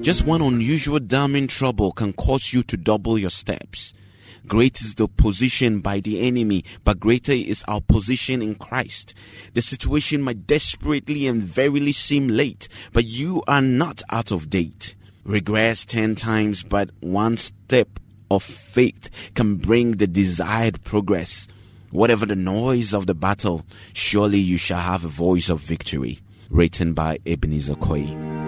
Just one unusual damning trouble can cause you to double your steps. Great is the position by the enemy, but greater is our position in Christ. The situation might desperately and verily seem late, but you are not out of date. Regress ten times, but one step of faith can bring the desired progress. Whatever the noise of the battle, surely you shall have a voice of victory. Written by Ebenezer Koi.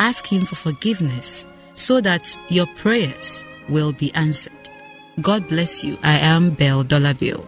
ask Him for forgiveness so that your prayers will be answered. God bless you. I am Belle Dollar Bill.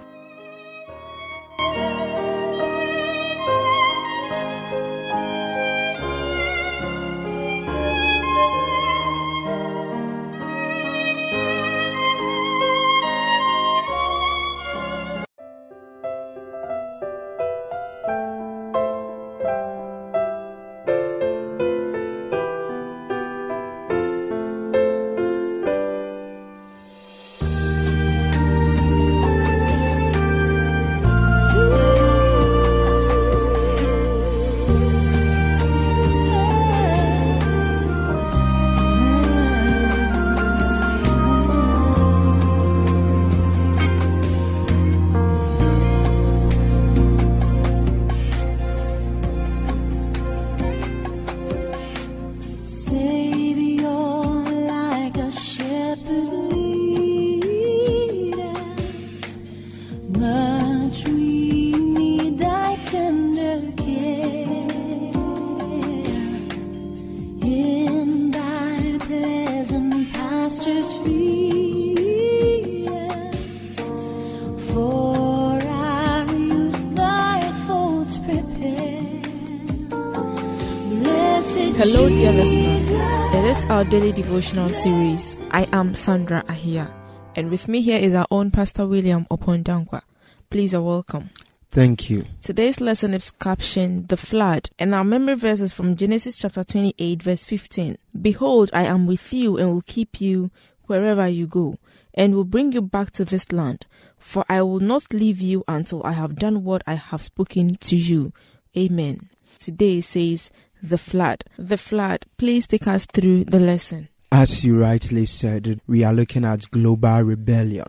Dear listeners. It is our daily devotional series. I am Sandra Ahia, and with me here is our own Pastor William Opondankwa. Please are welcome. Thank you. Today's lesson is captioned The Flood, and our memory verse is from Genesis chapter 28, verse 15. Behold, I am with you and will keep you wherever you go, and will bring you back to this land, for I will not leave you until I have done what I have spoken to you. Amen. Today says, the flood. The flood. Please take us through the lesson. As you rightly said, we are looking at global rebellion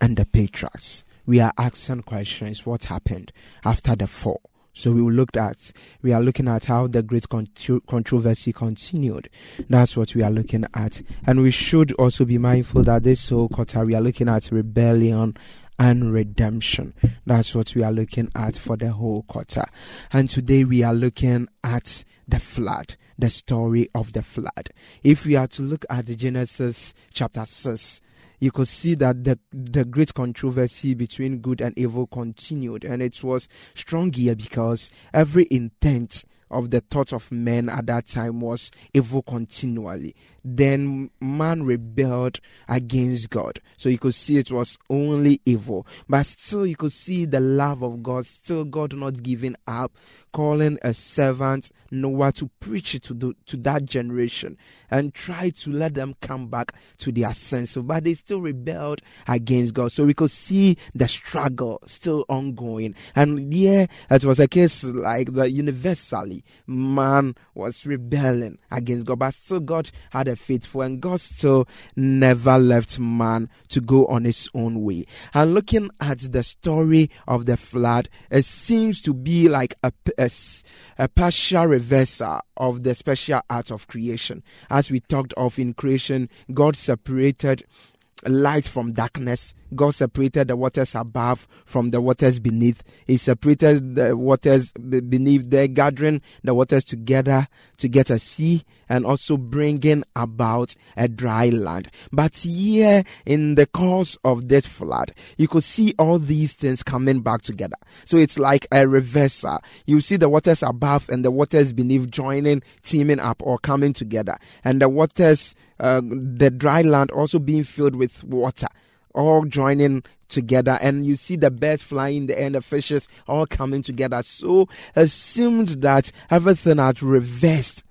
and the patriarchs. We are asking questions what happened after the fall. So we looked at we are looking at how the great controversy continued. That's what we are looking at, and we should also be mindful that this whole quarter we are looking at rebellion and redemption. That's what we are looking at for the whole quarter. And today we are looking at the flood, the story of the flood. If we are to look at Genesis chapter 6, you could see that the, the great controversy between good and evil continued, and it was strong here because every intent of the thoughts of men at that time was evil continually. Then man rebelled against God. So you could see it was only evil. But still, you could see the love of God, still, God not giving up, calling a servant Noah to preach to, the, to that generation and try to let them come back to their senses. But they still rebelled against God. So we could see the struggle still ongoing. And yeah, it was a case like that universally Man was rebelling against God, but still God had a faithful, and God still never left man to go on his own way. And looking at the story of the flood, it seems to be like a, a, a partial reversal of the special art of creation. As we talked of in creation, God separated light from darkness. God separated the waters above from the waters beneath. He separated the waters beneath there, gathering the waters together to get a sea and also bringing about a dry land. But here in the course of this flood, you could see all these things coming back together. So it's like a reversal. You see the waters above and the waters beneath joining, teaming up or coming together. And the waters, uh, the dry land also being filled with water all joining together. And you see the birds flying in the and the fishes all coming together. So assumed that everything had reversed.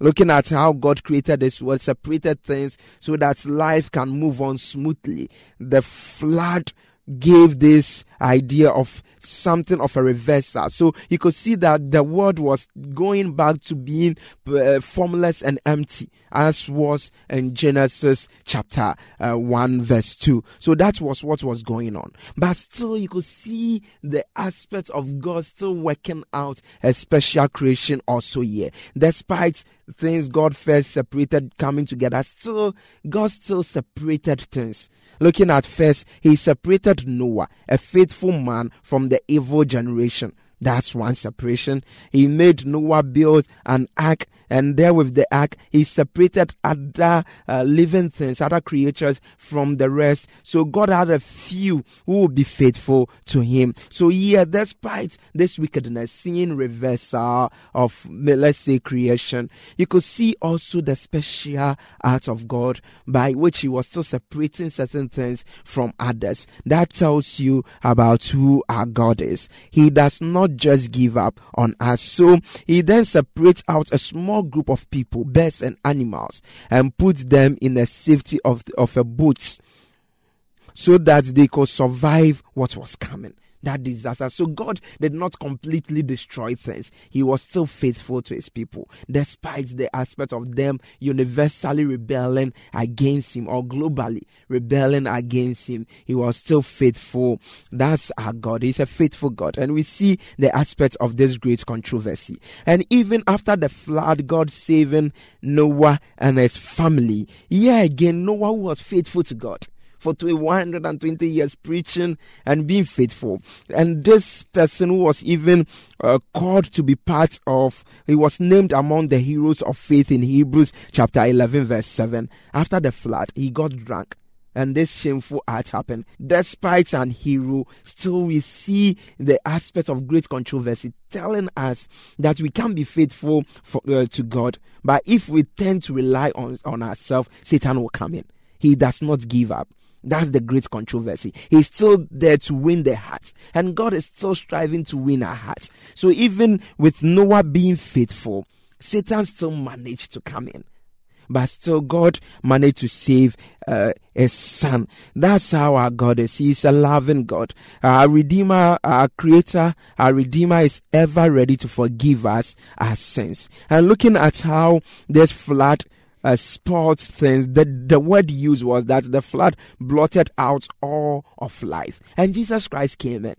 Looking at how God created this world, separated things so that life can move on smoothly. The flood gave this idea of something of a reversal. So you could see that the world was going back to being uh, formless and empty, as was in Genesis chapter uh, 1, verse 2. So that was what was going on. But still, you could see the aspect of God still working out a special creation also here. Despite things God first separated coming together, still, God still separated things. Looking at first, He separated Noah, a faithful man, from the evil generation. That's one separation. He made Noah build an ark and there with the ark he separated other uh, living things other creatures from the rest. So god had a few who would be faithful to him. So yeah despite this wickedness seeing reversal of let's say creation you could see also the special art of god by which he was still separating certain things from others. That tells you about who our god is. He does not just give up on us. So he then separates out a small small group of people, birds and animals, and put them in the safety of, of a boat so that they could survive what was coming that disaster. So God did not completely destroy things. He was still faithful to his people, despite the aspect of them universally rebelling against him or globally rebelling against him. He was still faithful. That's our God. He's a faithful God. And we see the aspect of this great controversy. And even after the flood, God saving Noah and his family, yeah, again, Noah was faithful to God for 120 years preaching and being faithful. And this person was even uh, called to be part of, he was named among the heroes of faith in Hebrews chapter 11, verse 7. After the flood, he got drunk and this shameful act happened. Despite an hero, still we see the aspect of great controversy telling us that we can be faithful for, uh, to God, but if we tend to rely on, on ourselves, Satan will come in. He does not give up. That's the great controversy. He's still there to win their hearts, and God is still striving to win our hearts. So even with Noah being faithful, Satan still managed to come in. But still, God managed to save uh, his son. That's how our God is. He is a loving God. Our Redeemer, our Creator, our Redeemer is ever ready to forgive us our sins. And looking at how this flood uh, sports things, the, the word used was that the flood blotted out all of life. And Jesus Christ came in,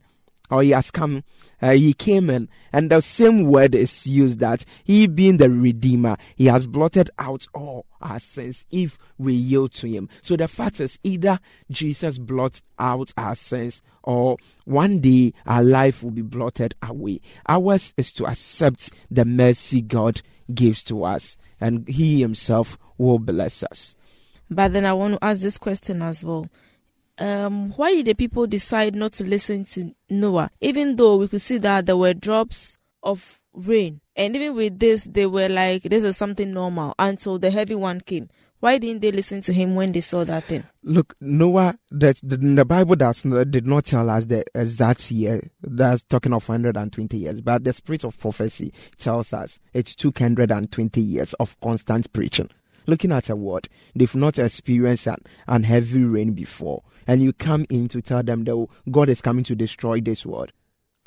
or he has come, uh, he came in, and the same word is used that he being the Redeemer, he has blotted out all our sins if we yield to him. So the fact is either Jesus blots out our sins or one day our life will be blotted away. Ours is to accept the mercy God gives to us and He Himself will bless us. But then I want to ask this question as well. Um, why did the people decide not to listen to Noah, even though we could see that there were drops of rain? And even with this, they were like, this is something normal until the heavy one came. Why didn't they listen to him when they saw that thing? Look, Noah, that the, the Bible does did not tell us the exact year. That's talking of 120 years, but the spirit of prophecy tells us it's 220 years of constant preaching. Looking at a word, they've not experienced an, an heavy rain before, and you come in to tell them that God is coming to destroy this world.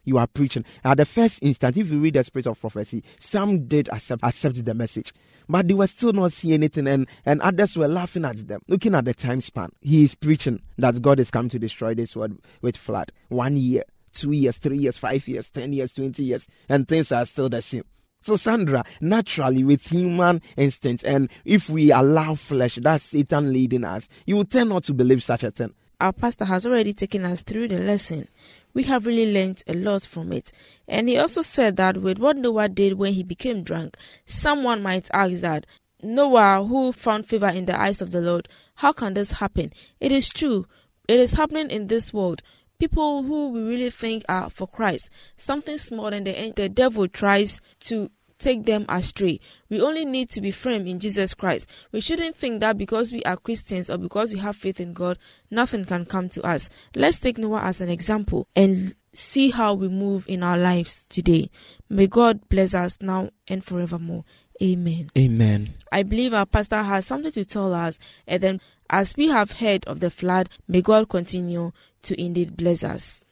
You are preaching. At the first instant, if you read the spirit of prophecy, some did accept, accept the message, but they were still not seeing anything, and, and others were laughing at them. Looking at the time span, he is preaching that God is come to destroy this world with flood. One year, two years, three years, five years, ten years, twenty years, and things are still the same. So, Sandra, naturally, with human instinct, and if we allow flesh, that's Satan leading us, you will tend not to believe such a thing. Our pastor has already taken us through the lesson. We have really learned a lot from it. And he also said that with what Noah did when he became drunk, someone might ask that, Noah, who found favor in the eyes of the Lord, how can this happen? It is true. It is happening in this world people who we really think are for Christ, something small than the, the devil tries to take them astray. We only need to be firm in Jesus Christ. We shouldn't think that because we are Christians or because we have faith in God, nothing can come to us. Let's take Noah as an example and see how we move in our lives today. May God bless us now and forevermore. Amen. Amen. I believe our pastor has something to tell us, and then as we have heard of the flood, may God continue to indeed bless us.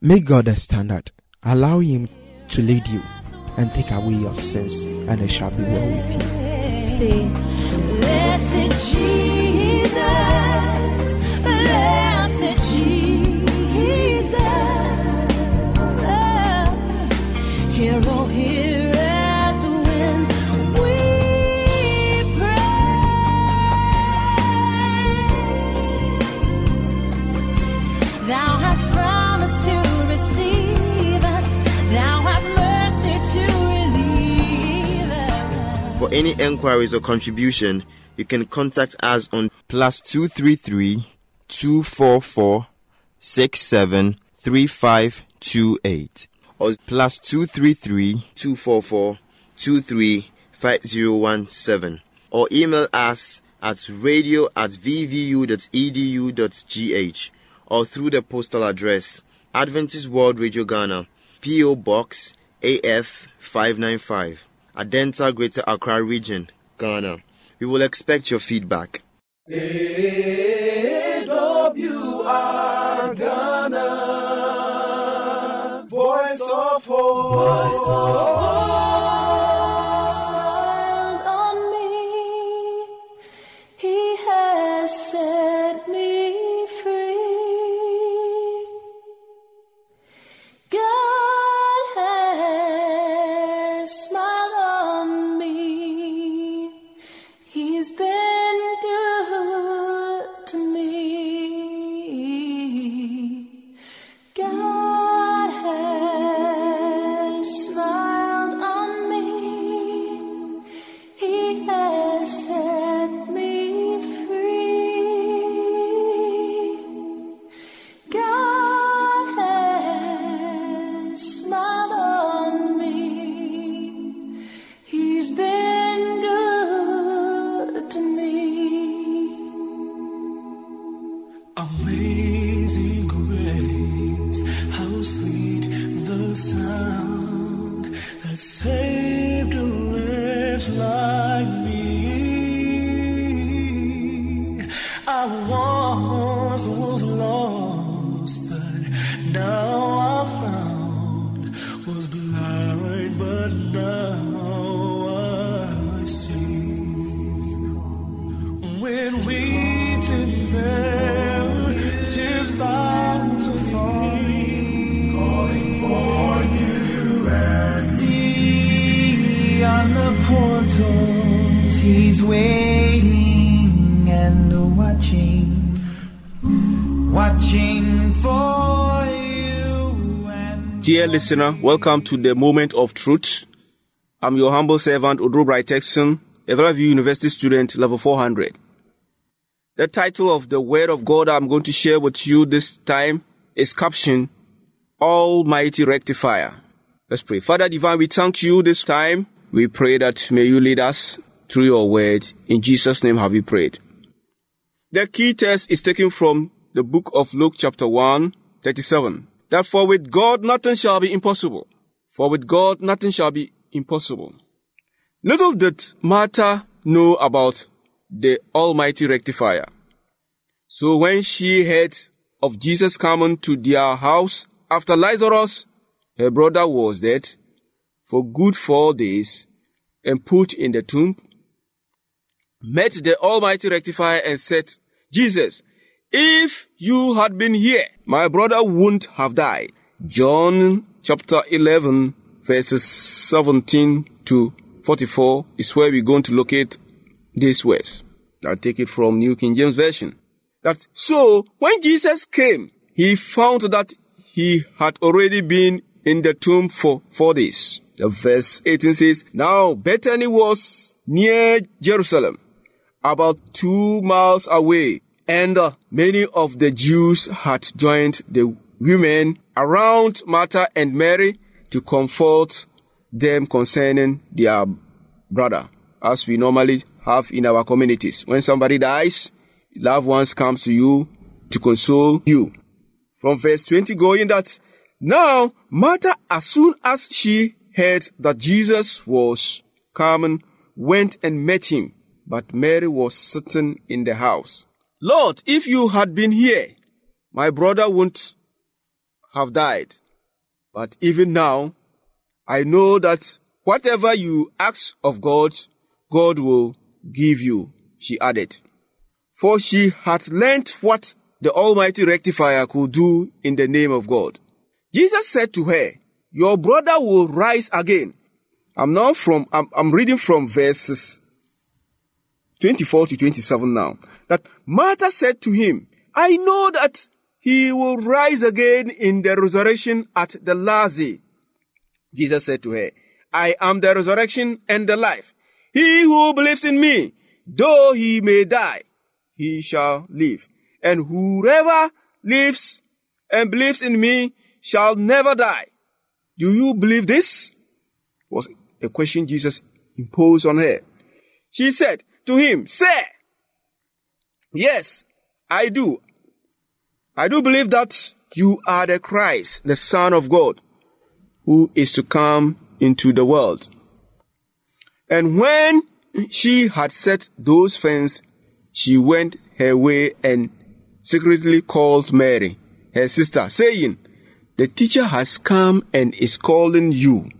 Make God a standard. Allow Him to lead you and take away your sins, and it shall be well with you. Stay. Blessed Jesus, blessed Jesus, hear, For any enquiries or contribution, you can contact us on plus two three three two four four six seven three five two eight or plus two three three two four four two three five zero one seven or email us at radio at vvu.edu.gh or through the postal address Adventist World Radio Ghana, P.O. Box AF 595, Adenta Greater Accra Region, Ghana. We will expect your feedback. AWR Ghana. Voice of hope. smiled once was lost, but now I found. Was blind, but now I see. When weeping there, tears thousands fall, calling for you and see on the portals. He's waiting Dear listener, welcome to the moment of truth. I'm your humble servant, Odrobrai Texan, a View University student, level 400. The title of the word of God I'm going to share with you this time is captioned Almighty Rectifier. Let's pray. Father Divine, we thank you this time. We pray that may you lead us through your word. In Jesus' name have we prayed. The key text is taken from the book of Luke chapter 1, 37. That for with God nothing shall be impossible. For with God nothing shall be impossible. Little did Martha know about the Almighty Rectifier. So when she heard of Jesus coming to their house after Lazarus her brother was dead for good four days and put in the tomb, met the Almighty Rectifier and said, Jesus, if you had been here, my brother wouldn't have died. John chapter 11 verses 17 to 44 is where we're going to locate these words. I'll take it from New King James Version. That so when Jesus came, he found that he had already been in the tomb for four days. The verse 18 says, Now Bethany was near Jerusalem, about two miles away, and uh, many of the Jews had joined the women around Martha and Mary to comfort them concerning their brother, as we normally have in our communities. When somebody dies, loved ones comes to you to console you. From verse 20 going that now Martha, as soon as she heard that Jesus was coming, went and met him, but Mary was sitting in the house. Lord, if you had been here, my brother wouldn't have died. But even now, I know that whatever you ask of God, God will give you, she added. For she had learnt what the Almighty Rectifier could do in the name of God. Jesus said to her, Your brother will rise again. I'm now from, I'm, I'm reading from verses 24 to 27 now. That Martha said to him, I know that he will rise again in the resurrection at the last day. Jesus said to her, I am the resurrection and the life. He who believes in me, though he may die, he shall live. And whoever lives and believes in me shall never die. Do you believe this? Was a question Jesus imposed on her. She said to him, Say, yes, I do. I do believe that you are the Christ, the Son of God, who is to come into the world. And when she had said those things, she went her way and secretly called Mary, her sister, saying, The teacher has come and is calling you.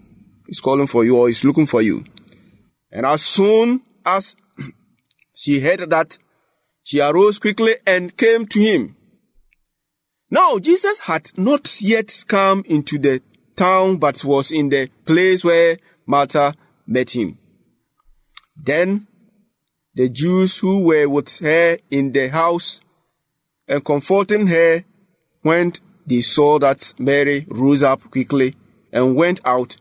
He's calling for you or is looking for you. And as soon as she heard that, she arose quickly and came to him. Now, Jesus had not yet come into the town, but was in the place where Martha met him. Then the Jews who were with her in the house and comforting her when they saw that Mary rose up quickly and went out,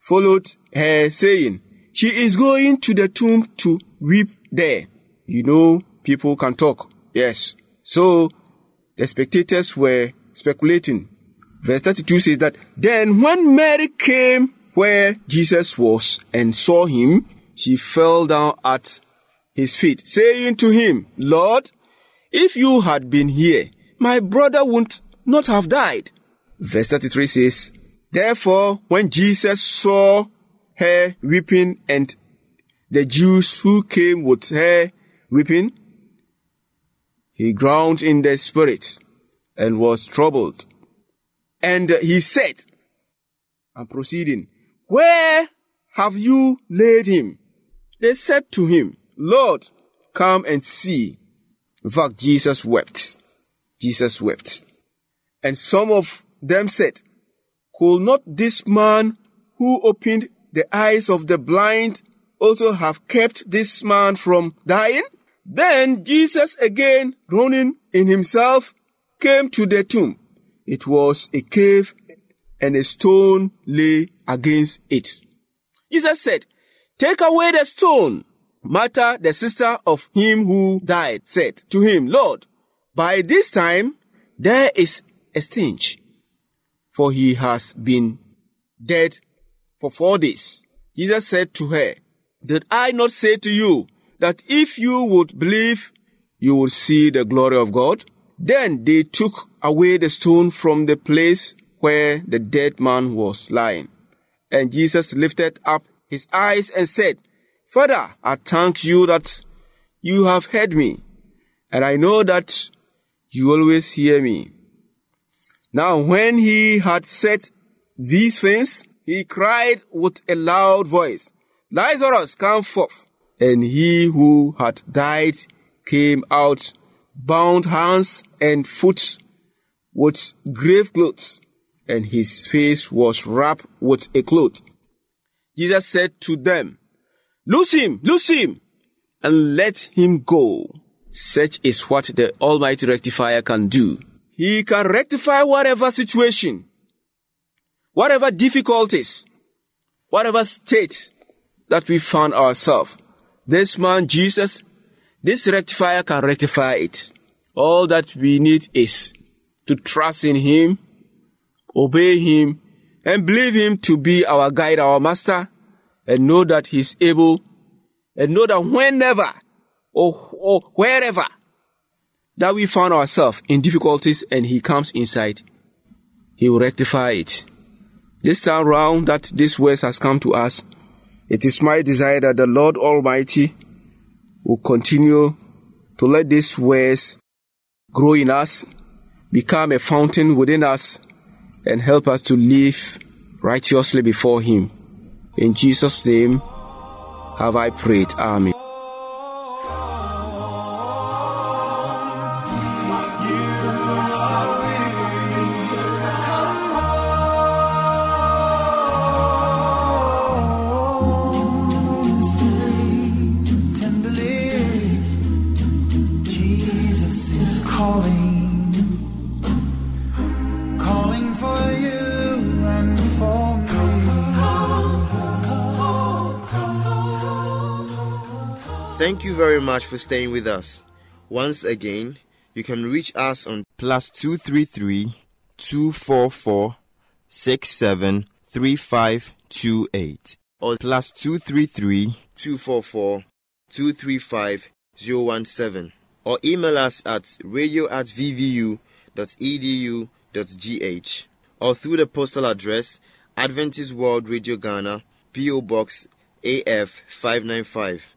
followed her, saying, She is going to the tomb to weep there. You know, people can talk. Yes. So the spectators were speculating. Verse 32 says that, Then when Mary came where Jesus was and saw him, she fell down at his feet, saying to him, Lord, if you had been here, my brother would not have died. Verse 33 says, Therefore, when Jesus saw her weeping and the Jews who came with her weeping, he groaned in the spirit and was troubled. And he said, I'm proceeding, Where have you laid him? They said to him, Lord, come and see. In fact, Jesus wept. Jesus wept. And some of them said, Could not this man who opened the eyes of the blind also have kept this man from dying? Then Jesus again, groaning in himself, came to the tomb. It was a cave and a stone lay against it. Jesus said, Take away the stone. Martha, the sister of him who died, said to him, Lord, by this time there is a stench, for he has been dead for four days. Jesus said to her, Did I not say to you that if you would believe, you would see the glory of God? Then they took away the stone from the place where the dead man was lying. And Jesus lifted up his eyes and said, Father, I thank you that you have heard me, and I know that you always hear me. Now, when he had said these things, he cried with a loud voice, Lazarus, come forth. And he who had died came out, bound hands and feet with grave clothes, and his face was wrapped with a cloth. Jesus said to them, Loose him, loose him, and let him go. Such is what the Almighty Rectifier can do. He can rectify whatever situation, whatever difficulties, whatever state that we found ourselves. This man, Jesus, this rectifier can rectify it. All that we need is to trust in him, obey him, and believe him to be our guide, our master, and know that he's able, and know that whenever or, or wherever that we found ourselves in difficulties and he comes inside, he will rectify it. This time round that this words has come to us, it is my desire that the Lord Almighty will continue to let these words grow in us, become a fountain within us, and help us to live righteously before Him. In Jesus' name have I prayed. Amen. Much for staying with us. Once again, you can reach us on plus two three three two four four six seven three five two eight or plus two three three two four four two three five zero one seven or email us at radio at vvu edu gh or through the postal address Adventist World Radio Ghana PO Box AF five nine five